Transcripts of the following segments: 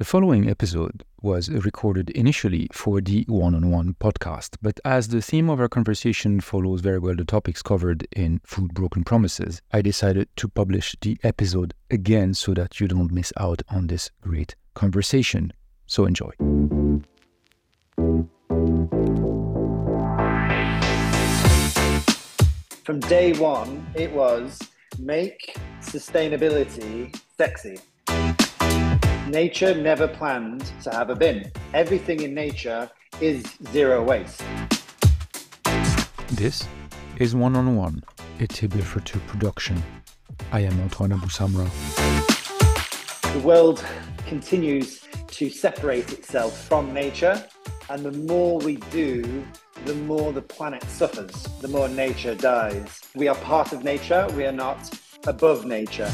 The following episode was recorded initially for the one on one podcast, but as the theme of our conversation follows very well the topics covered in Food Broken Promises, I decided to publish the episode again so that you don't miss out on this great conversation. So enjoy. From day one, it was make sustainability sexy. Nature never planned to have a bin. Everything in nature is zero waste. This is One on One, a Tibia for Two production. I am Antoine Abou-Samra. The world continues to separate itself from nature, and the more we do, the more the planet suffers, the more nature dies. We are part of nature, we are not above nature.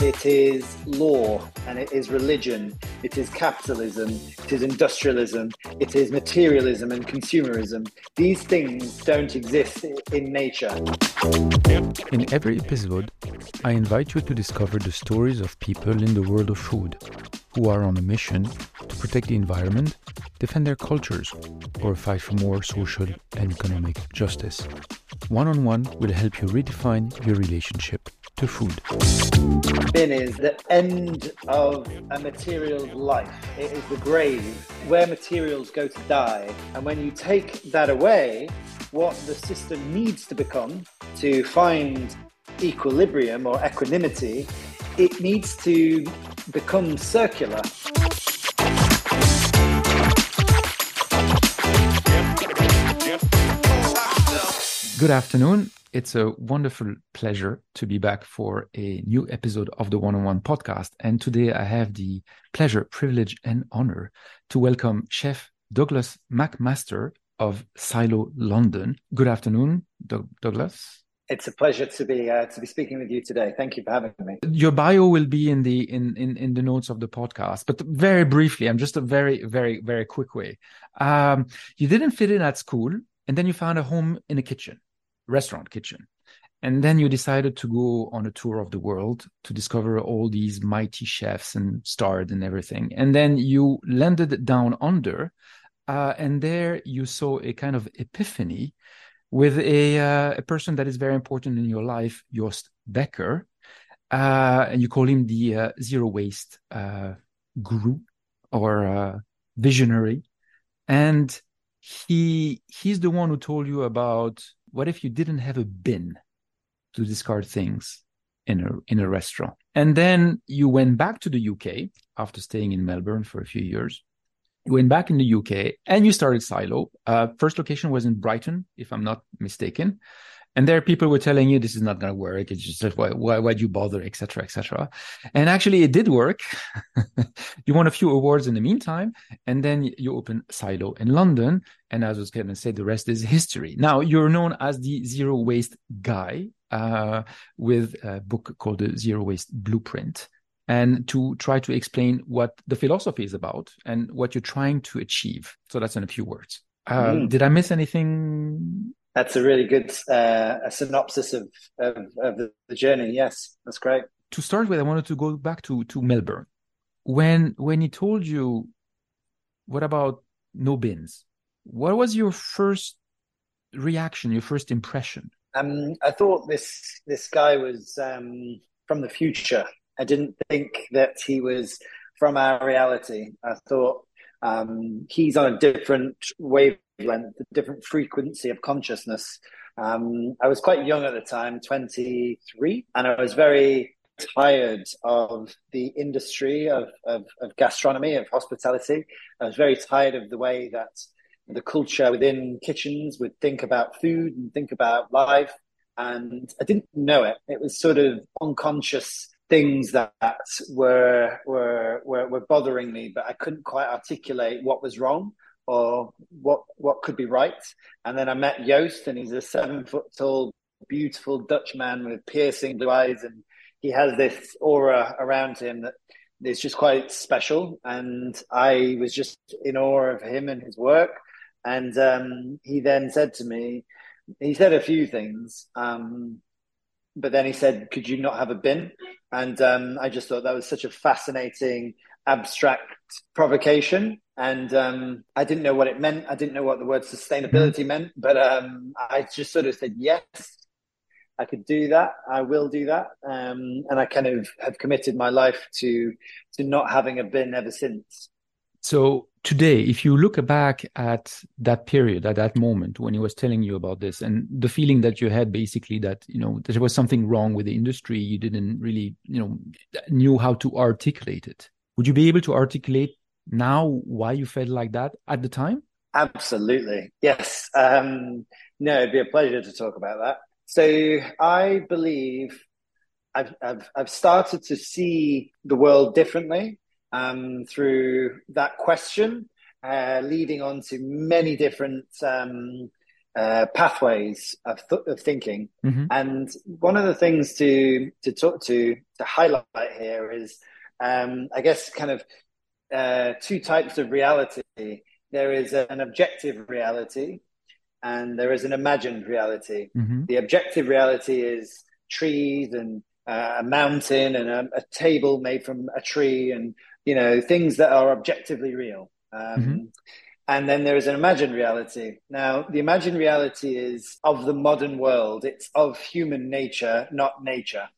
It is law and it is religion. It is capitalism. It is industrialism. It is materialism and consumerism. These things don't exist in nature. In every episode, I invite you to discover the stories of people in the world of food who are on a mission to protect the environment, defend their cultures, or fight for more social and economic justice. One on one will help you redefine your relationship to food. Bin is the end of a material's life. It is the grave where materials go to die. And when you take that away, what the system needs to become to find equilibrium or equanimity, it needs to become circular. Good afternoon. It's a wonderful pleasure to be back for a new episode of the One on One podcast. And today I have the pleasure, privilege, and honor to welcome Chef Douglas McMaster of Silo London. Good afternoon, Doug- Douglas. It's a pleasure to be uh, to be speaking with you today. Thank you for having me. Your bio will be in the in, in in the notes of the podcast, but very briefly, I'm just a very very very quick way. Um, you didn't fit in at school, and then you found a home in a kitchen restaurant kitchen. And then you decided to go on a tour of the world to discover all these mighty chefs and stars and everything. And then you landed down under, uh, and there you saw a kind of epiphany with a uh, a person that is very important in your life, Joost Bakker, uh, and you call him the uh, zero waste uh, guru or uh, visionary, and he he's the one who told you about what if you didn't have a bin to discard things in a in a restaurant? And then you went back to the UK after staying in Melbourne for a few years. You went back in the UK and you started Silo. Uh, first location was in Brighton if I'm not mistaken and there people were telling you this is not going to work. It's just why why why'd you bother? Etc etc and actually it did work. You won a few awards in the meantime and then you open silo in london. And as i was going to say the rest is history. Now you're known as the zero waste guy uh, with a book called the zero waste blueprint. And to try to explain what the philosophy is about and what you're trying to achieve. So that's in a few words. Uh, mm. did i miss anything that's a really good uh, a synopsis of, of, of the journey. Yes, that's great. To start with, I wanted to go back to to Melbourne. When when he told you, what about no bins? What was your first reaction? Your first impression? Um, I thought this this guy was um, from the future. I didn't think that he was from our reality. I thought um, he's on a different wave wavelength, a different frequency of consciousness. Um, I was quite young at the time, 23, and I was very tired of the industry of, of, of gastronomy, of hospitality. I was very tired of the way that the culture within kitchens would think about food and think about life. And I didn't know it. It was sort of unconscious things that were, were were were bothering me, but I couldn't quite articulate what was wrong or what what could be right. And then I met Joost, and he's a seven foot tall, beautiful Dutch man with piercing blue eyes, and he has this aura around him that is just quite special. And I was just in awe of him and his work. And um, he then said to me, he said a few things. Um, but then he said, "Could you not have a bin?" And um, I just thought that was such a fascinating, abstract provocation. And um, I didn't know what it meant. I didn't know what the word sustainability mm-hmm. meant, but um, I just sort of said yes. I could do that. I will do that, um, and I kind of have committed my life to to not having a bin ever since. So today, if you look back at that period, at that moment when he was telling you about this, and the feeling that you had basically that you know there was something wrong with the industry, you didn't really you know knew how to articulate it. Would you be able to articulate now why you felt like that at the time? Absolutely, yes. Um, no, it'd be a pleasure to talk about that. So I believe I've, I've, I've started to see the world differently um, through that question, uh, leading on to many different um, uh, pathways of, th- of thinking. Mm-hmm. And one of the things to to talk to to highlight here is, um, I guess, kind of uh, two types of reality. There is an objective reality, and there is an imagined reality. Mm-hmm. The objective reality is trees and uh, a mountain and a, a, table made from a tree and you know things that are objectively real um, mm-hmm. and then there is an imagined reality now the imagined reality is of the modern world it's of human nature not nature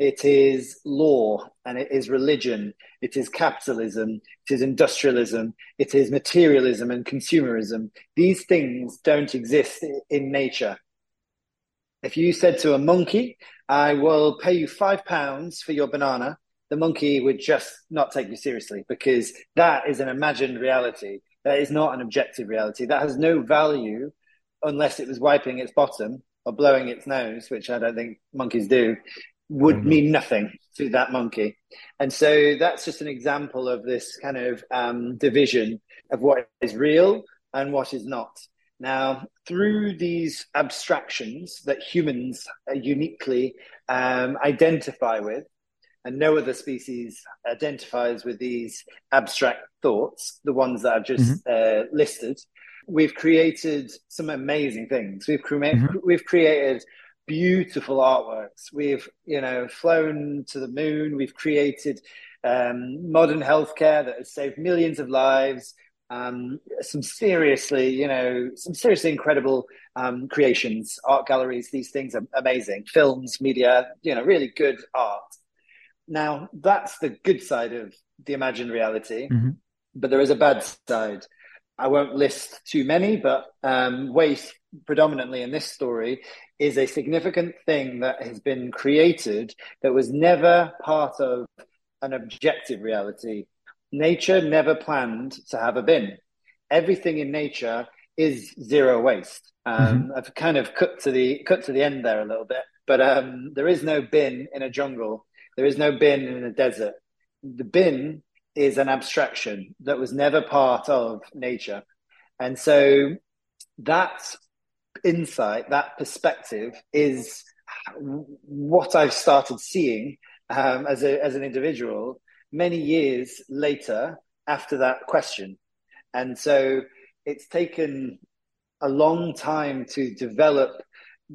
it is law and it is religion. It is capitalism. It is industrialism. It is materialism and consumerism. These things don't exist in nature. If you said to a monkey i will pay you five pounds for your banana the monkey would just not take you seriously because that is an imagined reality. That is not an objective reality. That has no value unless it was wiping its bottom or blowing its nose, which I don't think monkeys do, would mm-hmm. mean nothing to that monkey. And so that's just an example of this kind of um, division of what is real and what is not. Now, through these abstractions that humans uniquely um, identify with, and no other species identifies with these abstract thoughts, the ones that I've just mm-hmm. uh, listed. We've created some amazing things. We've, cre- mm-hmm. we've created beautiful artworks. We've, you know, flown to the moon. We've created um, modern healthcare that has saved millions of lives. Um, some seriously, you know, some seriously incredible um, creations, art galleries. These things are amazing. Films, media, you know, really good art. Now, that's the good side of the imagined reality, mm-hmm. but there is a bad side. I won't list too many, but um, waste, predominantly in this story, is a significant thing that has been created that was never part of an objective reality. Nature never planned to have a bin. Everything in nature is zero waste. Um, mm-hmm. I've kind of cut to the cut to the end there a little bit, but um, there is no bin in a jungle. There is no bin in a desert. The bin is an abstraction that was never part of nature. And so that insight, that perspective is what I've started seeing um, as, a, as an individual many years later after that question. And so it's taken a long time to develop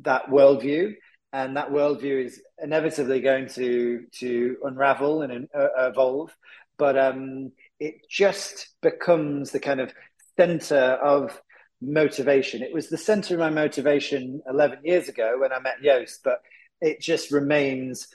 that worldview and that worldview is inevitably going to to unravel and uh, evolve. But um, it just becomes the kind of center of motivation. It was the center of my motivation 11 years ago when I met Joost, but it just remains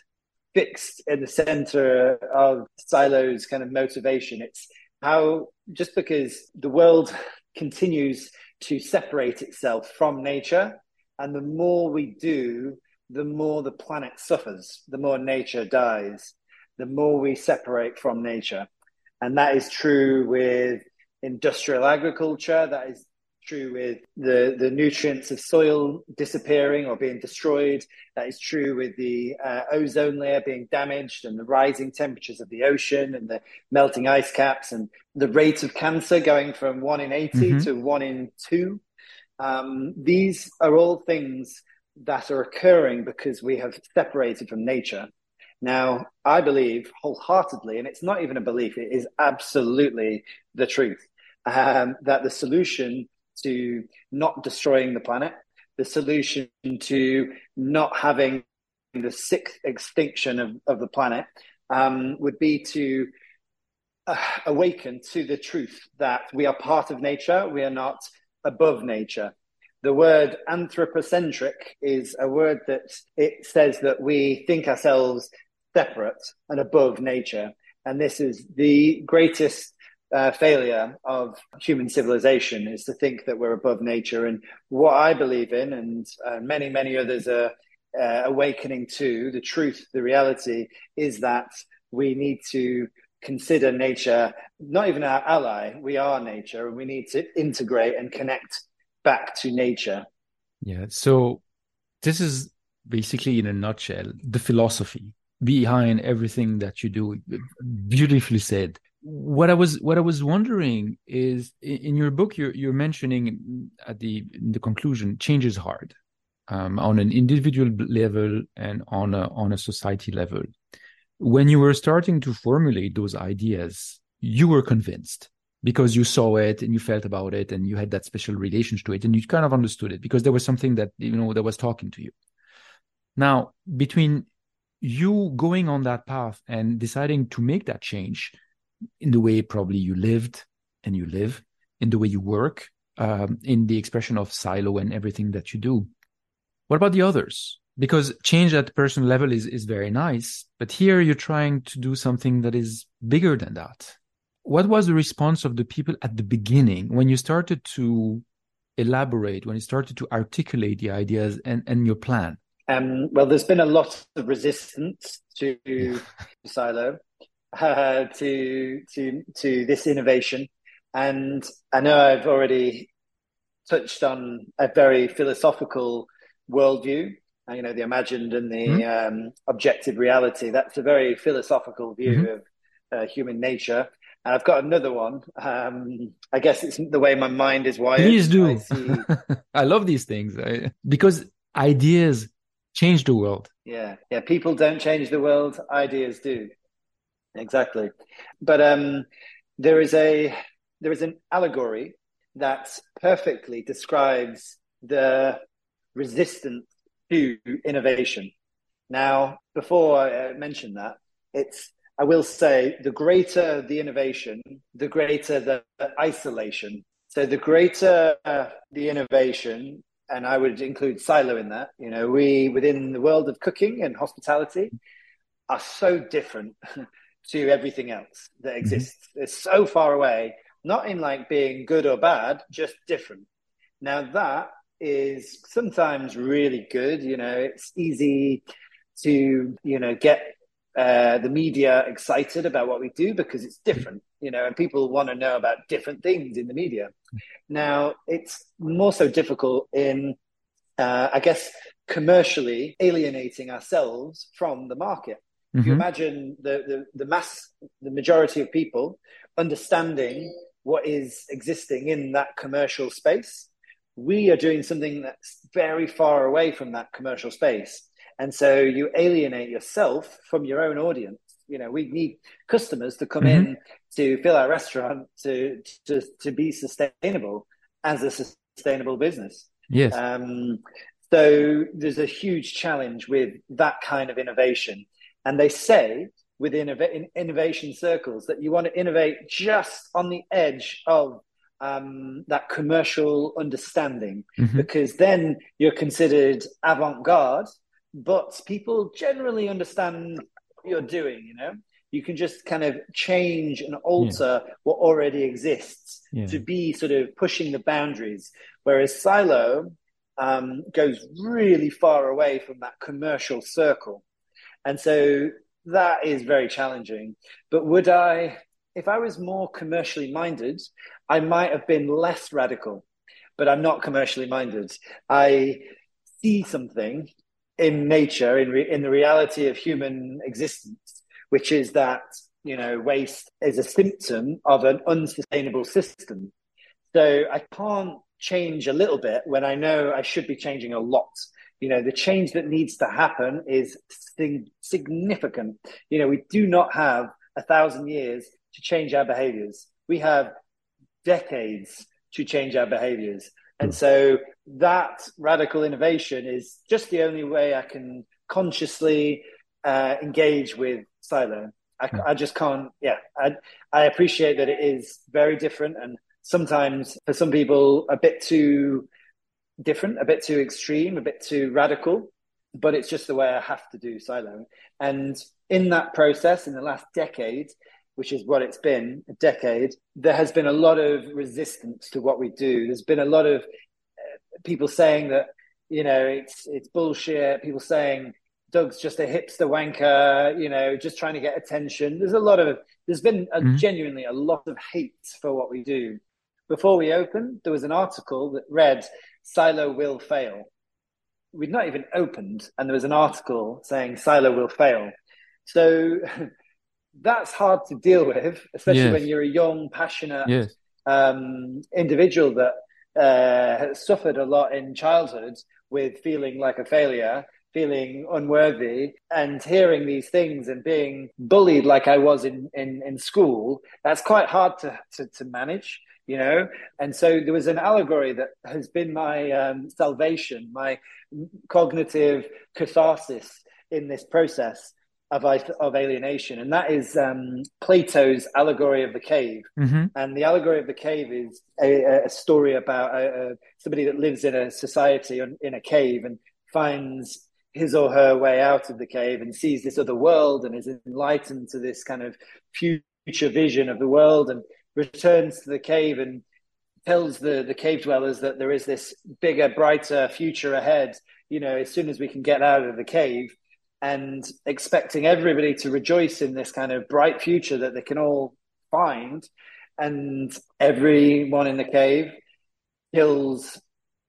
fixed in the center of Silo's kind of motivation. It's how just because the world continues to separate itself from nature, and the more we do, the more the planet suffers, the more nature dies, the more we separate from nature. And that is true with industrial agriculture, that is true with the, the nutrients of soil disappearing or being destroyed. That is true with the uh, ozone layer being damaged and the rising temperatures of the ocean and the melting ice caps and the rate of cancer going from one in 80 mm-hmm. to one in two. Um, these are all things that are occurring because we have separated from nature. Now, I believe wholeheartedly, and it's not even a belief, it is absolutely the truth, um, that the solution to not destroying the planet, the solution to not having the sixth extinction of, of the planet um, would be to uh, awaken to the truth that we are part of nature, we are not above nature. The word anthropocentric is a word that it says that we think ourselves separate and above nature. And this is the greatest uh, failure of human civilization is to think that we're above nature. And what I believe in, and uh, many, many others are uh, awakening to, the truth, the reality is that we need to consider nature not even our ally, we are nature, and we need to integrate and connect back to nature. Yeah. So this is basically, in a nutshell, the philosophy behind everything that you do. Beautifully said. What I was what I was wondering is in your book you're you're mentioning at the the conclusion change is hard um, on an individual level and on a on a society level. When you were starting to formulate those ideas, you were convinced because you saw it and you felt about it and you had that special relationship to it and you kind of understood it because there was something that you know that was talking to you now between you going on that path and deciding to make that change in the way probably you lived and you live in the way you work um, in the expression of silo and everything that you do. What about the others? Because change at personal level is is very nice but here you're trying to do something that is bigger than that. What was the response of the people at the beginning when you started to elaborate when you started to articulate the ideas and, and your plan um, well there's been a lot of resistance to silo uh, to to to this innovation and i know i've already touched on a very philosophical worldview uh, you know the imagined and the mm-hmm. um, objective reality that's a very philosophical view mm-hmm. of uh, human nature and I've got another one. Um, I guess it's the way my mind is wired. Please do. I. I love these things I, because ideas change the world. Yeah, yeah. People don't change the world; ideas do. Exactly. But um, there is a there is an allegory that perfectly describes the resistance to innovation. Now, before I mention that, it's I will say the greater the innovation, the greater the isolation. So the greater uh, the innovation, and I would include silo in that. You know, we within the world of cooking and hospitality are so different to everything else that mm-hmm. exists. Mm-hmm. It's so far away, not in like being good or bad, just different. Now that is sometimes really good. You know, it's easy to you know get uh, the media excited about what we do because it's different, you know, and people want to know about different things in the media. Now, it's more so difficult in, uh, I guess, commercially alienating ourselves from the market. Mm-hmm. If you imagine the, the, the mass, the majority of people understanding what is existing in that commercial space, we are doing something that's very far away from that commercial space and so you alienate yourself from your own audience. You know, we need customers to come mm-hmm. in to fill our restaurant to, to, to be sustainable as a sustainable business. Yes. Um, so there's a huge challenge with that kind of innovation. And they say within in innovation circles that you want to innovate just on the edge of um, that commercial understanding, mm-hmm. because then you're considered avant garde but people generally understand what you're doing, you know? You can just kind of change and alter yeah. what already exists yeah. to be sort of pushing the boundaries. Whereas Silo um, goes really far away from that commercial circle. And so that is very challenging. But would I, if I was more commercially minded, I might have been less radical, but I'm not commercially minded. I see something in nature, in re- in the reality of human existence, which is that you know waste is a symptom of an unsustainable system. So I can't change a little bit when I know I should be changing a lot. You know, the change that needs to happen is significant. You know, we do not have a thousand years to change our behaviors. We have decades to change our behaviors. And hmm. so that radical innovation is just the only way I can consciously uh, engage with Silo. I, mm. I just can't. Yeah, I I appreciate that it is very different, and sometimes for some people a bit too different, a bit too extreme, a bit too radical. But it's just the way I have to do Silo. And in that process, in the last decade, which is what it's been a decade, there has been a lot of resistance to what we do. There's been a lot of uh, people saying that you know it's it's bullshit. People saying Doug's just a hipster wanker, you know, just trying to get attention. There's a lot of, there's been a, mm-hmm. genuinely a lot of hate for what we do. Before we opened, there was an article that read, Silo will fail. We'd not even opened, and there was an article saying Silo will fail. So that's hard to deal with, especially yes. when you're a young, passionate yes. um, individual that uh, has suffered a lot in childhood with feeling like a failure feeling unworthy and hearing these things and being bullied like I was in, in, in school, that's quite hard to, to, to manage, you know? And so there was an allegory that has been my um, salvation, my cognitive catharsis in this process of, of alienation. And that is um, Plato's allegory of the cave. Mm-hmm. And the allegory of the cave is a, a story about a, a, somebody that lives in a society in a cave and finds his or her way out of the cave and sees this other world and is enlightened to this kind of future vision of the world and returns to the cave and tells the the cave dwellers that there is this bigger brighter future ahead you know as soon as we can get out of the cave and expecting everybody to rejoice in this kind of bright future that they can all find and everyone in the cave kills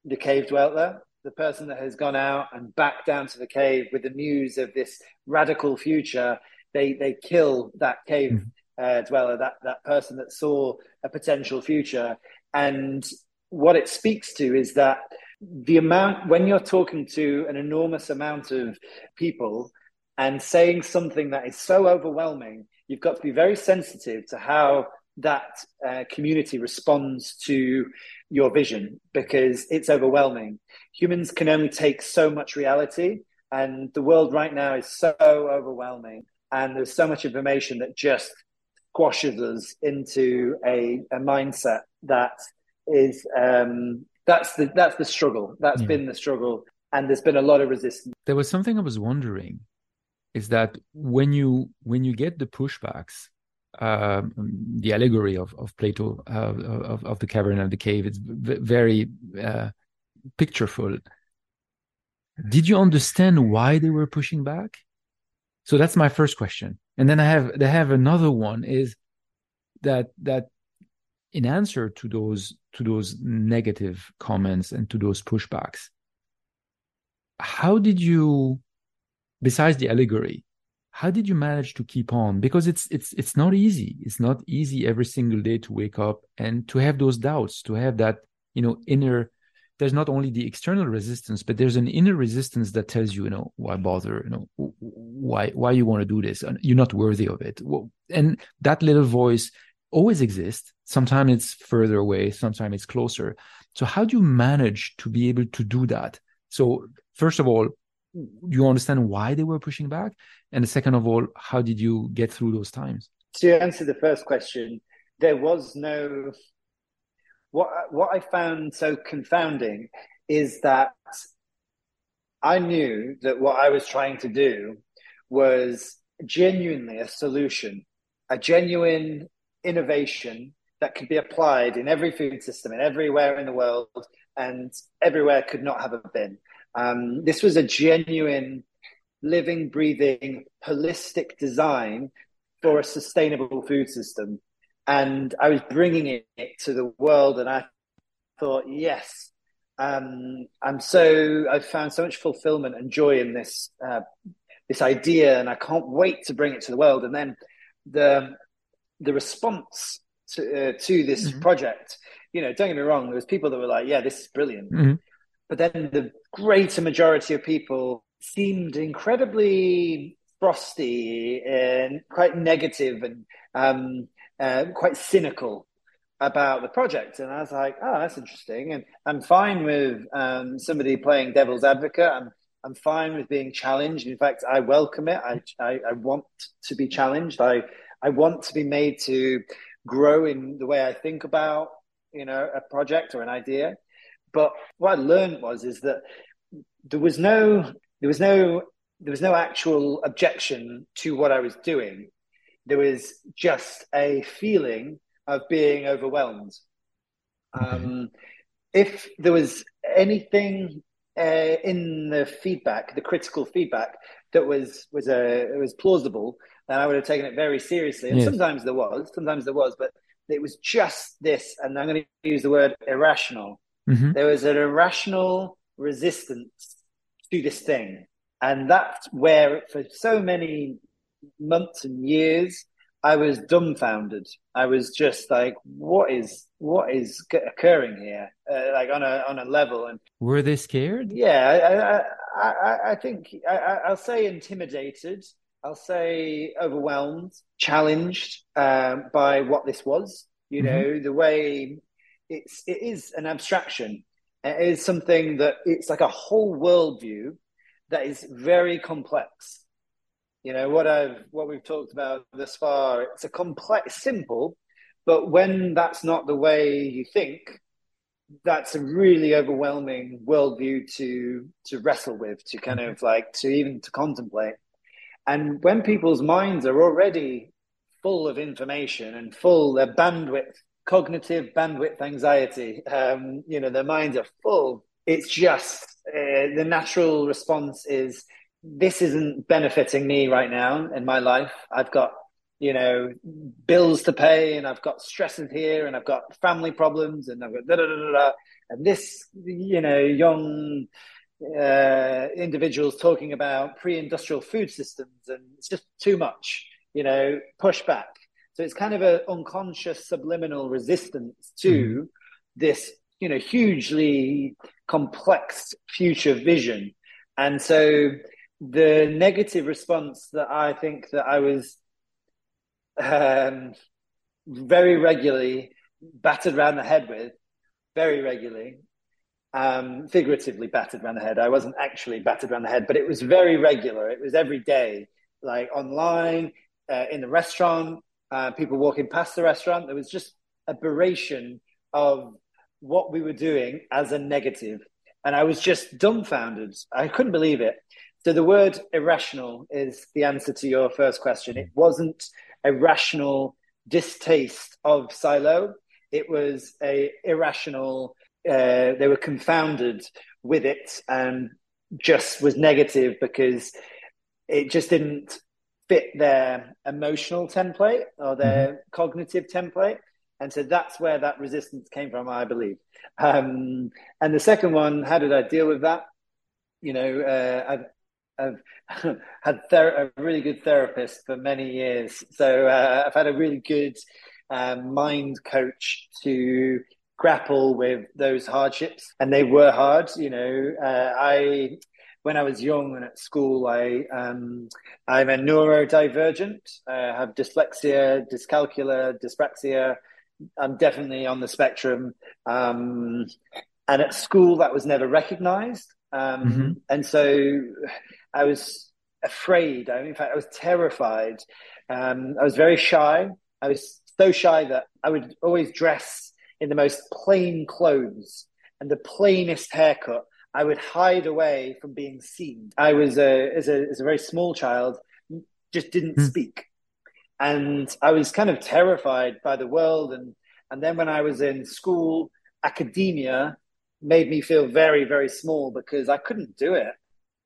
the cave dweller the person that has gone out and back down to the cave with the news of this radical future, they they kill that cave mm-hmm. uh, dweller, that that person that saw a potential future. And what it speaks to is that the amount when you're talking to an enormous amount of people and saying something that is so overwhelming, you've got to be very sensitive to how that uh, community responds to your vision because it's overwhelming. Humans can only take so much reality, and the world right now is so overwhelming, and there's so much information that just squashes us into a, a mindset that is um, that's the that's the struggle. That's yeah. been the struggle, and there's been a lot of resistance. There was something I was wondering, is that when you when you get the pushbacks uh, the allegory of, of Plato uh, of, of the cavern and the cave. It's very uh, pictureful. Did you understand why they were pushing back? So that's my first question. And then I have they have another one is that that in answer to those to those negative comments and to those pushbacks, how did you, besides the allegory, how did you manage to keep on? Because it's it's it's not easy. It's not easy every single day to wake up and to have those doubts to have that you know inner there's not only the external resistance but there's an inner resistance that tells you you know why bother? You know why why you want to do this? You're not worthy of it. And that little voice always exist. sometimes it's further away sometimes it's closer. So how do you manage to be able to do that? So first of all you understand why they were pushing back? And second of all how did you get through those times? To answer the first question there was no what what i found so confounding is that i knew that what i was trying to do was genuinely a solution a genuine innovation that could be applied in every food system and everywhere in the world and everywhere could not have been um, this was a genuine, living, breathing, holistic design for a sustainable food system. And I was bringing it to the world, and I thought, yes, um, I'm so I've found so much fulfillment and joy in this uh, this idea, and I can't wait to bring it to the world. And then the the response to uh, to this mm-hmm. project, you know, don't get me wrong, there was people that were like, "Yeah, this is brilliant," mm-hmm. but then the greater majority of people seemed incredibly frosty and quite negative and um, uh, quite cynical about the project. And I was like, oh, that's interesting. And I'm fine with um, somebody playing devil's advocate. I'm I'm fine with being challenged. In fact, I welcome it. I, I, I want to be challenged. I, I want to be made to grow in the way I think about, you know, a project or an idea. But what I learned was is that there was no there was no there was no actual objection to what I was doing. There was just a feeling of being overwhelmed. Um, if there was anything uh, in the feedback, the critical feedback that was was a uh, was plausible, then I would have taken it very seriously. And yes. sometimes there was, sometimes there was, but it was just this, and I'm going to use the word irrational. Mm-hmm. There was an irrational resistance to this thing, and that's where, for so many months and years, I was dumbfounded. I was just like, "What is what is occurring here?" Uh, like on a on a level. And were they scared? Yeah, I I, I, I think I, I'll say intimidated. I'll say overwhelmed, challenged um, by what this was. You mm-hmm. know, the way it's it is an abstraction. It is something that it's like a whole worldview that is very complex you know what I've what we've talked about thus far. It's a complex, simple, but when that's not the way you think, that's a really overwhelming worldview to to wrestle with, to kind of like to even to contemplate. And when people's minds are already full of information and full their bandwidth, cognitive bandwidth anxiety, um, you know, their minds are full. It's just uh, the natural response is this isn't benefiting me right now in my life. I've got, you know, bills to pay and I've got stresses here and I've got family problems and I've got da da da da. da. And this, you know, young uh, individuals talking about pre-industrial food systems and it's just too much, you know, push back. So it's kind of an unconscious subliminal resistance to mm. this, you know, hugely complex future vision. And so the negative response that I think that I was um, very regularly battered around the head with, very regularly, um, figuratively battered around the head. I wasn't actually battered around the head, but it was very regular. It was every day, like online, uh, in the restaurant, uh, people walking past the restaurant. There was just a beration of what we were doing as a negative. And I was just dumbfounded. I couldn't believe it. So the word irrational is the answer to your first question. It wasn't a rational distaste of silo. It was a irrational. Uh, they were confounded with it and just was negative because it just didn't fit their emotional template or their mm-hmm. cognitive template. And so that's where that resistance came from, I believe. Um, and the second one, how did I deal with that? You know, uh, I've had ther- a really good therapist for many years. So uh, I've had a really good um, mind coach to grapple with those hardships, and they were hard. You know, uh, I when I was young and at school, I um, I'm a neurodivergent. I have dyslexia, dyscalculia, dyspraxia. I'm definitely on the spectrum. Um, and at school, that was never recognized. Um, mm-hmm. And so I was afraid. I mean, in fact, I was terrified. Um, I was very shy. I was so shy that I would always dress in the most plain clothes and the plainest haircut. I would hide away from being seen. I was a, as a, as a very small child, just didn't mm. speak. And I was kind of terrified by the world. And, and then when I was in school, academia made me feel very, very small because I couldn't do it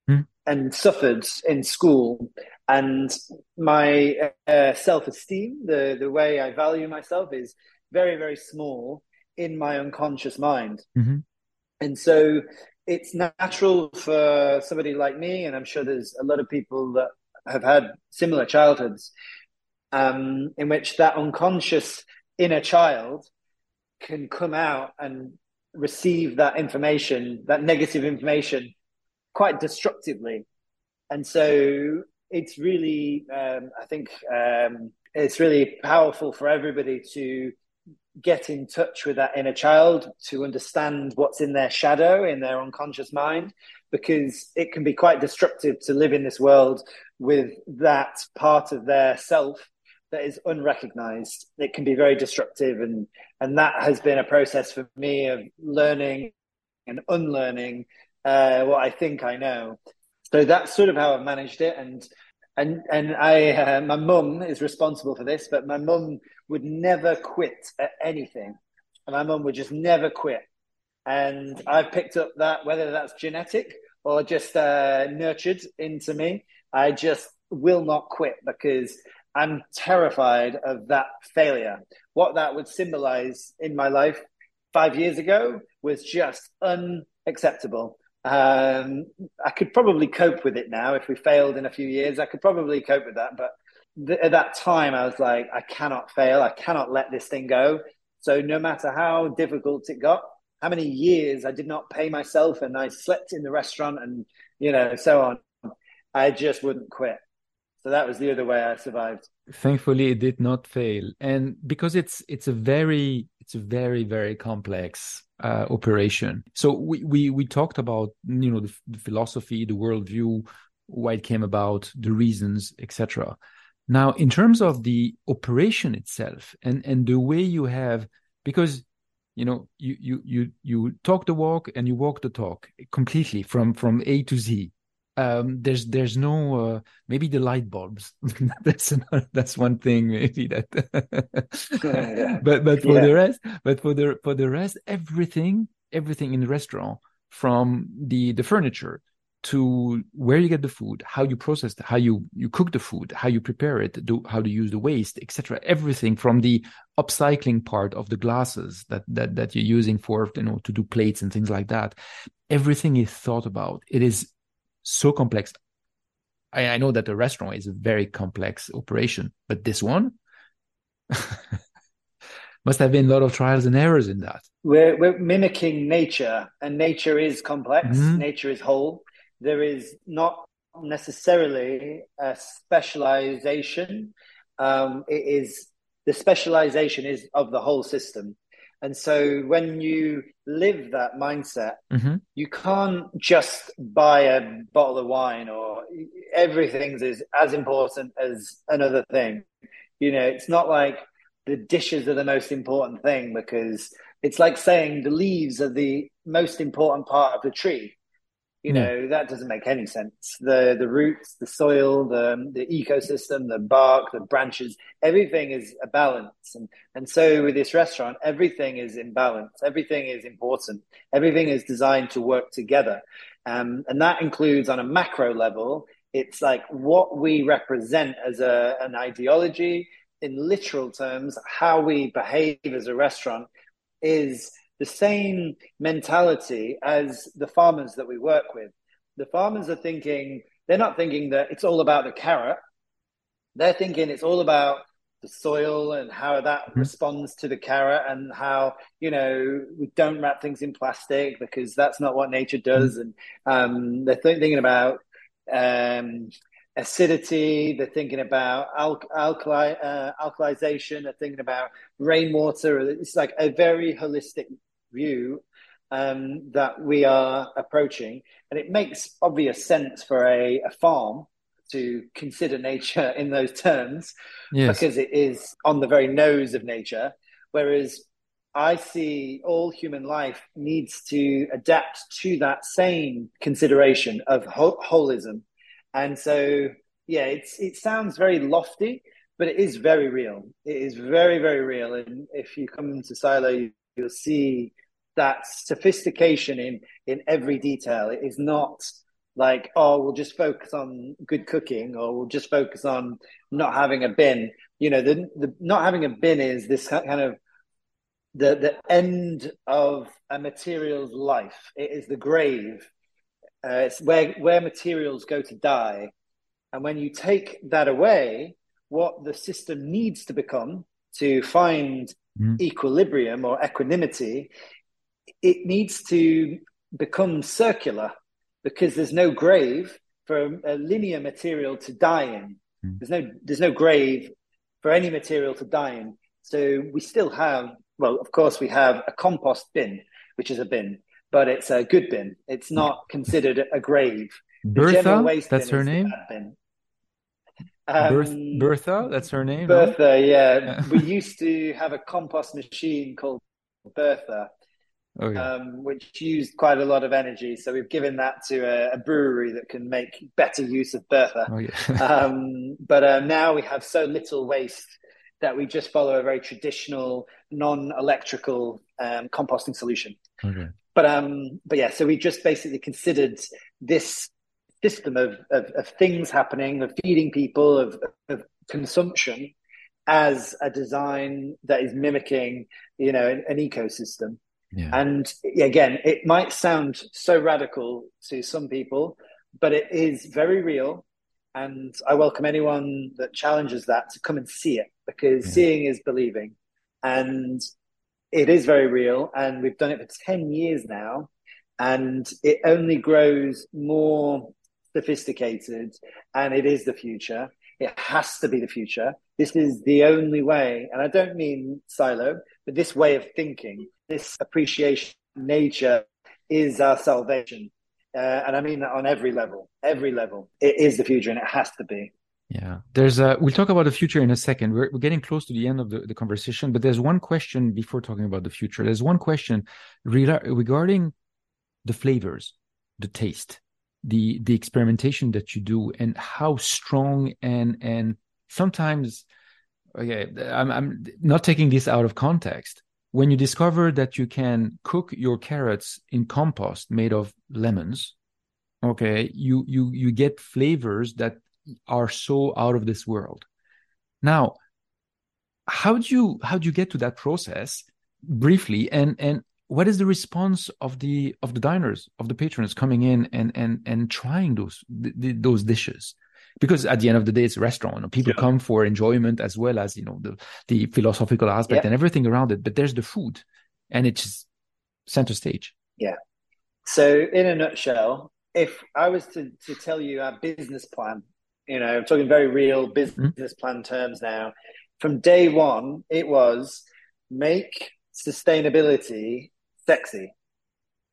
mm. and suffered in school. And my uh, self esteem, the, the way I value myself, is very, very small in my unconscious mind. Mm-hmm. And so it's natural for somebody like me, and I'm sure there's a lot of people that have had similar childhoods, um, in which that unconscious inner child can come out and receive that information, that negative information, quite destructively. And so it's really, um, I think, um, it's really powerful for everybody to get in touch with that inner child, to understand what's in their shadow, in their unconscious mind, because it can be quite destructive to live in this world with that part of their self that is unrecognized. It can be very destructive, and and that has been a process for me of learning and unlearning uh, what I think I know. So that's sort of how I've managed it, and and and I uh, my mum is responsible for this, but my mum would never quit at anything, and my mum would just never quit. And I've picked up that whether that's genetic or just uh, nurtured into me, I just will not quit because I'm terrified of that failure. What that would symbolize in my life five years ago was just unacceptable. Um, I could probably cope with it now. If we failed in a few years, I could probably cope with that. But th- at that time, I was like, I cannot fail. I cannot let this thing go. So no matter how difficult it got, how many years I did not pay myself and I slept in the restaurant and, you know, so on, I just wouldn't quit. So that was the other way I survived. Thankfully, it did not fail, and because it's it's a very it's a very very complex uh, operation. So we, we we talked about you know the, the philosophy, the worldview, why it came about, the reasons, etc. Now, in terms of the operation itself and and the way you have, because you know you you you you talk the walk and you walk the talk completely from from A to Z um, there's there's no uh, maybe the light bulbs that's another, that's one thing maybe that but but for yeah. the rest but for the for the rest everything everything in the restaurant from the the furniture to where you get the food how you process it, how you you cook the food how you prepare it do how to use the waste etc everything from the upcycling part of the glasses that that that you're using for you know to do plates and things like that everything is thought about it is so complex. I, I know that the restaurant is a very complex operation, but this one must have been a lot of trials and errors in that. We're, we're mimicking nature, and nature is complex, mm-hmm. nature is whole. There is not necessarily a specialization. Um, it is the specialization is of the whole system. And so when you live that mindset, mm-hmm. you can't just buy a bottle of wine or everything is as important as another thing. You know, it's not like the dishes are the most important thing because it's like saying the leaves are the most important part of the tree. You hmm. know, that doesn't make any sense. The the roots, the soil, the the ecosystem, the bark, the branches, everything is a balance. And and so with this restaurant, everything is in balance. Everything is important. Everything is designed to work together. Um, and that includes on a macro level, it's like what we represent as a, an ideology in literal terms, how we behave as a restaurant is the same mentality as the farmers that we work with. The farmers are thinking, they're not thinking that it's all about the carrot. They're thinking it's all about the soil and how that mm-hmm. responds to the carrot and how, you know, we don't wrap things in plastic because that's not what nature does. Mm-hmm. And um, they're th- thinking about um, acidity. They're thinking about al- alkali, uh, alkalization. They're thinking about rainwater. It's like a very holistic view um, that we are approaching. And it makes obvious sense for a, a farm to consider nature in those terms yes. because it is on the very nose of nature. Whereas I see all human life needs to adapt to that same consideration of ho- holism. And so, yeah, it's, it sounds very lofty, but it is very real. It is very, very real. And if you come to Silo, you'll see that sophistication in in every detail. It is not like oh we'll just focus on good cooking or we'll just focus on not having a bin. You know, the the not having a bin is this kind of the the end of a material's life. It is the grave. Uh, it's where where materials go to die, and when you take that away, what the system needs to become to find mm. equilibrium or equanimity it needs to become circular because there's no grave for a linear material to die in. Mm. There's no there's no grave for any material to die in. So we still have well, of course, we have a compost bin, which is a bin, but it's a good bin. It's not considered a grave. Bertha, that's her name. Um, Berth, Bertha, that's her name. Bertha, no? yeah. we used to have a compost machine called Bertha, okay. um, which used quite a lot of energy. So we've given that to a, a brewery that can make better use of Bertha. Oh, yeah. um, but uh, now we have so little waste that we just follow a very traditional, non-electrical um, composting solution. Okay. But um, but yeah, so we just basically considered this system of, of, of things happening, of feeding people, of, of consumption, as a design that is mimicking, you know, an, an ecosystem. Yeah. And again, it might sound so radical to some people, but it is very real. And I welcome anyone that challenges that to come and see it because yeah. seeing is believing. And it is very real. And we've done it for 10 years now. And it only grows more sophisticated. And it is the future. It has to be the future. This is the only way. And I don't mean Silo, but this way of thinking, this appreciation, nature is our salvation. Uh, and I mean that on every level, every level. It is the future and it has to be. Yeah, there's a. We'll talk about the future in a second. We're, we're getting close to the end of the, the conversation, but there's one question before talking about the future. There's one question regarding the flavors, the taste, the the experimentation that you do, and how strong and and sometimes, okay, I'm I'm not taking this out of context. When you discover that you can cook your carrots in compost made of lemons, okay, you you you get flavors that are so out of this world. Now, how do you how do you get to that process briefly and and what is the response of the of the diners of the patrons coming in and and and trying those th- those dishes because at the end of the day it's a restaurant know, people yeah. come for enjoyment as well as you know the the philosophical aspect yeah. and everything around it but there's the food and it's center stage yeah so in a nutshell if i was to to tell you our business plan you know, I'm talking very real business mm-hmm. plan terms now. From day one, it was make sustainability sexy.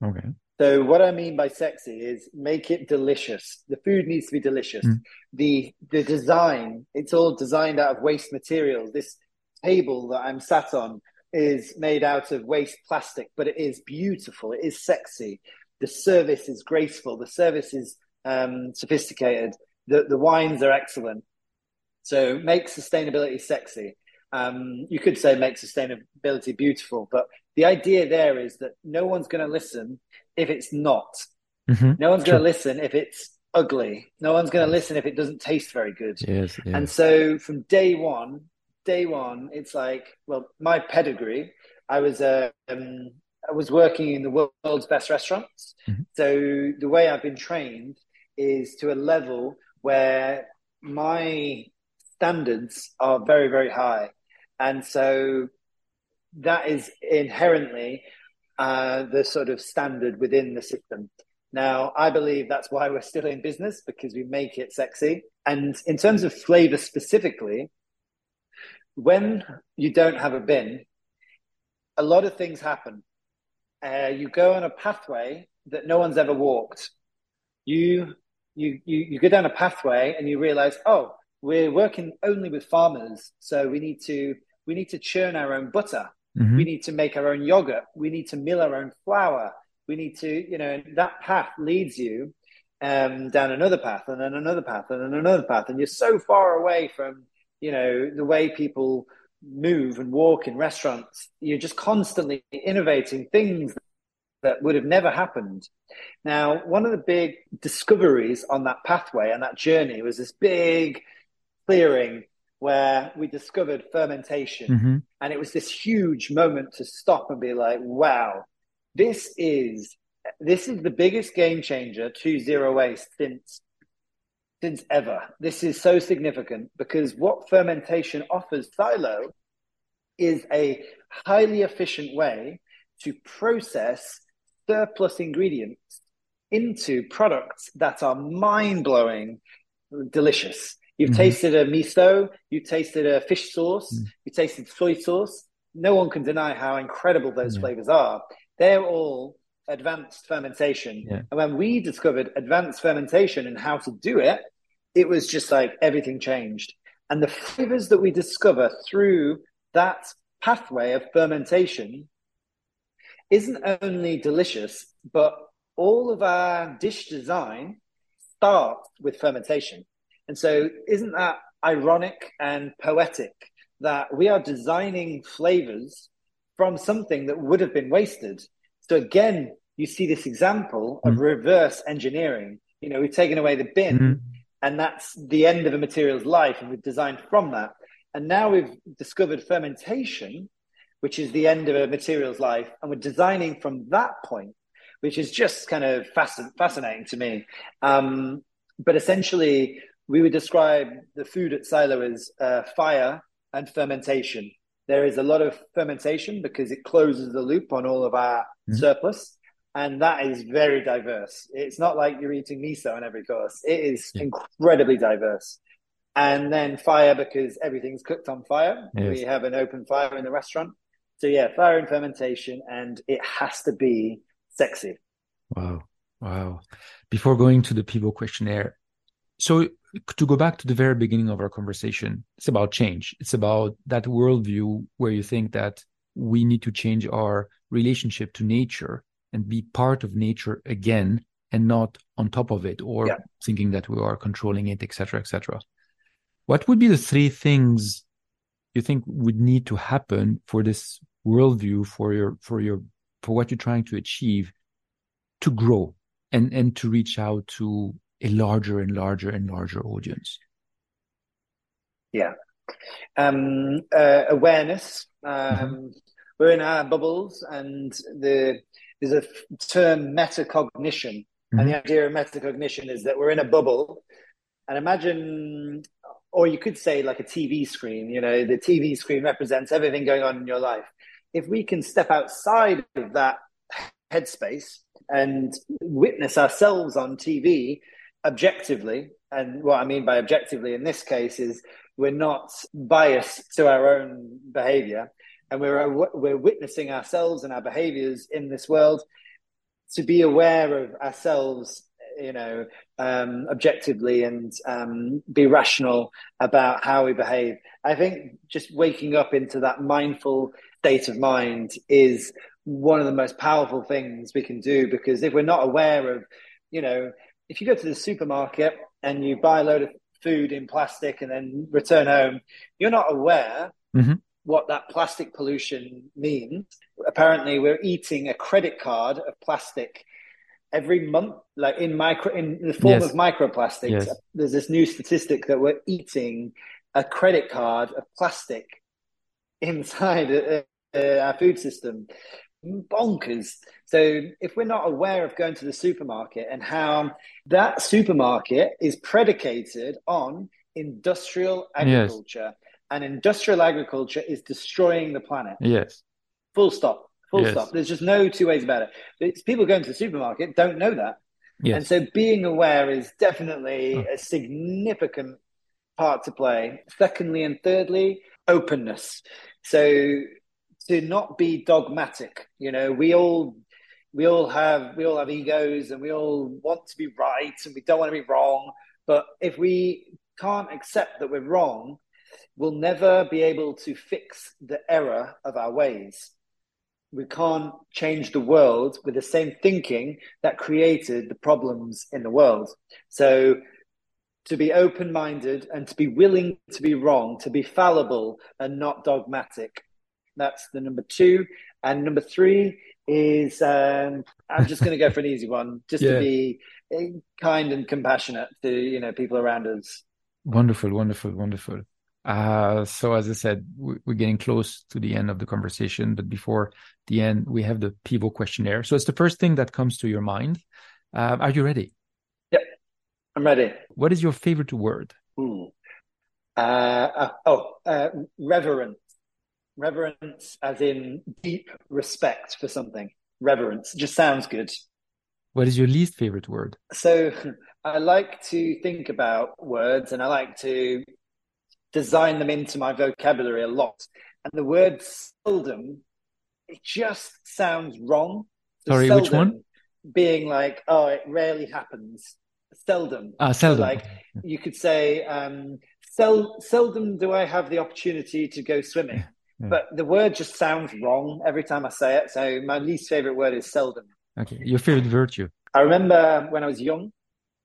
Okay. So what I mean by sexy is make it delicious. The food needs to be delicious. Mm. The the design, it's all designed out of waste materials. This table that I'm sat on is made out of waste plastic, but it is beautiful. It is sexy. The service is graceful. The service is um, sophisticated the, the wines are excellent. So make sustainability sexy. Um, you could say make sustainability beautiful, but the idea there is that no one's going to listen if it's not. Mm-hmm. No one's going to listen if it's ugly. No one's going to listen if it doesn't taste very good. Yes, yes. And so from day one, day one, it's like, well, my pedigree, I was uh, um, I was working in the world's best restaurants. Mm-hmm. So the way I've been trained is to a level where my standards are very, very high. And so that is inherently uh, the sort of standard within the system. Now, I believe that's why we're still in business because we make it sexy. And in terms of flavor specifically, when you don't have a bin, a lot of things happen. Uh, you go on a pathway that no one's ever walked. You you, you, you go down a pathway and you realize, oh, we're working only with farmers. So we need to, we need to churn our own butter. Mm-hmm. We need to make our own yogurt. We need to mill our own flour. We need to, you know, that path leads you um, down another path and then another path and then another path. And you're so far away from, you know, the way people move and walk in restaurants. You're just constantly innovating things that would have never happened. Now, one of the big discoveries on that pathway and that journey was this big clearing where we discovered fermentation. Mm-hmm. And it was this huge moment to stop and be like, wow, this is this is the biggest game changer to zero waste since since ever. This is so significant because what fermentation offers Silo is a highly efficient way to process surplus ingredients into products that are mind blowing, delicious. You've mm-hmm. tasted a miso, you tasted a fish sauce, mm. you tasted soy sauce. No one can deny how incredible those yeah. flavors are. They're all advanced fermentation. Yeah. And when we discovered advanced fermentation and how to do it, it was just like everything changed. And the flavors that we discover through that pathway of fermentation isn't only delicious, but all of our dish design starts with fermentation. And so, isn't that ironic and poetic that we are designing flavors from something that would have been wasted? So, again, you see this example of Mm-hmm. reverse engineering. You know, we've taken away the bin, Mhm. and that's the end of a material's life, and we've designed from that. And now we've discovered fermentation, which is the end of a material's life, and we're designing from that point, which is just kind of fasc- fascinating to me. Um, but essentially, we would describe the food at Silo as uh, fire and fermentation. There is a lot of fermentation because it closes the loop on all of our Mhm. surplus, and that is very diverse. It's not like you're eating miso on every course. It is Yeah. incredibly diverse. And then fire because everything's cooked on fire. Yes. We have an open fire in the restaurant. So yeah, fire and fermentation, and it has to be sexy. Wow. Wow. Before going to the people questionnaire, so to go back to the very beginning of our conversation, it's about change. It's about that worldview where you think that we need to change our relationship to nature and be part of nature again and not on top of it or Yeah. thinking that we are controlling it, etc., etc. What would be the three things you think would need to happen for this worldview for your for your for what you're trying to achieve to grow and and to reach out to a larger and larger and larger audience Yeah. Um, uh, awareness. Um, We're in our bubbles, and the there's a term metacognition, and the idea of metacognition is that we're in a bubble, and imagine, or you could say like a TV screen. You know, the TV screen represents everything going on in your life. If we can step outside of that headspace and witness ourselves on TV objectively, and what I mean by objectively in this case is we're not biased to our own behavior and we're we're witnessing ourselves and our behaviors in this world to be aware of ourselves you know um, objectively and um, be rational about how we behave. I think just waking up into that mindful state of mind is one of the most powerful things we can do because if we're not aware of you know if you go to the supermarket and you buy a load of food in plastic and then return home, you're not aware Mhm. what that plastic pollution means. Apparently, we're eating a credit card of plastic every month, like in micro in the form Yes. of microplastics. Yes. There's this new statistic that we're eating a credit card of plastic inside uh, uh, our food system. Bonkers. So if we're not aware of going to the supermarket and how that supermarket is predicated on industrial agriculture, and industrial agriculture is destroying the planet. yes Full stop. Full Yes. stop. There's just no two ways about it. It's people going to the supermarket don't know that. yes And so being aware is definitely Oh. a significant part to play. Secondly and thirdly, openness. So to not be dogmatic, you know, we all we all have we all have egos and we all want to be right and we don't want to be wrong. But if we can't accept that we're wrong, we'll never be able to fix the error of our ways. We can't change the world with the same thinking that created the problems in the world. So, to be open minded and to be willing to be wrong, to be fallible and not dogmatic. That's the number two. And number three is um, I'm just going to go for an easy one, just Yeah. to be eh, kind and compassionate to you know people around us. Wonderful, wonderful, wonderful. Uh, so as I said, we- we're getting close to the end of the conversation, but before the end, we have the Pivot questionnaire. So it's the first thing that comes to your mind. Uh, are you ready? Yep, I'm ready. What is your favorite word? Uh, uh, oh, uh, reverence. As in deep respect for something. Reverence just sounds good. What is your least favorite word? So I like to think about words and I like to design them into my vocabulary a lot. And the word seldom, it just sounds wrong. So Sorry, which one? Being like, oh, it rarely happens. Seldom. Ah, seldom. So like you could say, um, sel- seldom do I have the opportunity to go swimming. But the word just sounds wrong every time I say it. So my least favorite word is seldom. Okay, your favorite virtue. I remember when I was young,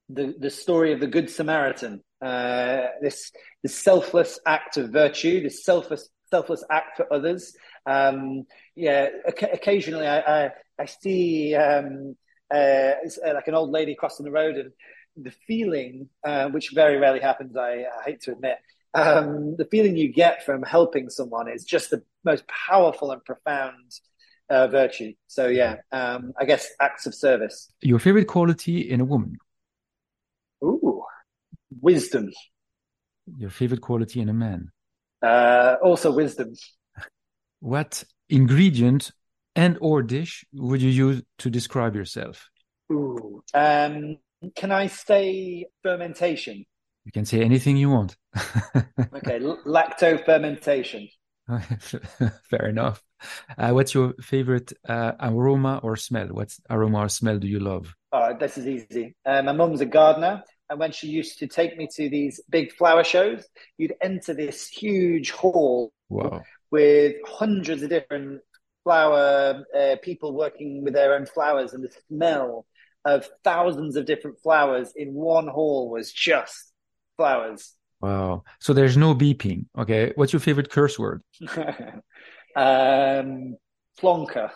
the, the story of the Good Samaritan. Uh, this this selfless act of virtue, this selfless selfless act for others. Um, yeah, occasionally I, I, I see um, uh, like an old lady crossing the road, and the feeling, uh, which very rarely happens, I, I hate to admit, um, the feeling you get from helping someone is just the most powerful and profound uh, virtue. So yeah, um, I guess acts of service. Your favorite quality in a woman? Ooh, wisdom. Your favorite quality in a man? Uh, also wisdom. What ingredient and or dish would you use to describe yourself? Ooh, um, can I say fermentation? You can say anything you want. okay, lacto fermentation. Fair enough. Uh, what's your favorite uh, aroma or smell? What aroma or smell do you love? Oh, this is easy. Uh, my mum's a gardener, and when she used to take me to these big flower shows, you'd enter this huge hall wow. with hundreds of different flower uh, people working with their own flowers, and the smell of thousands of different flowers in one hall was just flowers. Wow. So there's no beeping. Okay. What's your favorite curse word? um, plonker.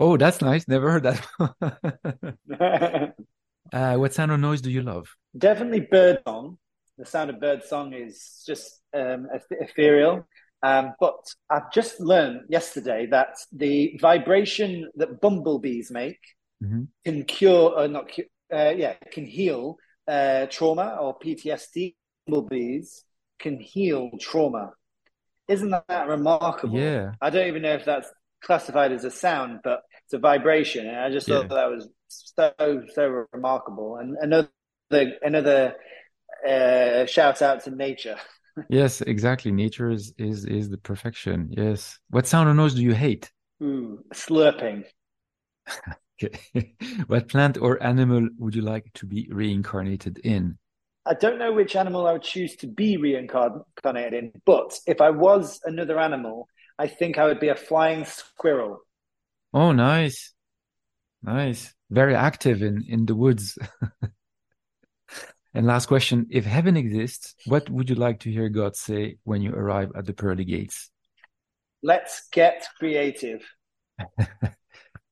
Oh, that's nice. Never heard that. uh, what sound or noise do you love? Definitely bird song. The sound of bird song is just um, ethereal. Um, but I've just learned yesterday that the vibration that bumblebees make mm-hmm. can cure, or not cure, uh, yeah, can heal uh, trauma or PTSD. Bumblebees can heal trauma. Isn't that remarkable? Yeah. I don't even know if that's classified as a sound, but it's a vibration, and I just thought yeah. that was so so remarkable. And another another uh, shout out to nature. yes, exactly. Nature is is is the perfection. Yes. What sound or noise do you hate? Ooh, slurping. okay. what plant or animal would you like to be reincarnated in? I don't know which animal I would choose to be reincarnated in, but if I was another animal, I think I would be a flying squirrel. Oh, nice. Nice. Very active in, in the woods. and last question If heaven exists, what would you like to hear God say when you arrive at the pearly gates? Let's get creative.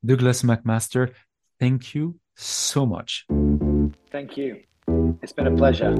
Douglas McMaster, thank you so much. Thank you. It's been a pleasure.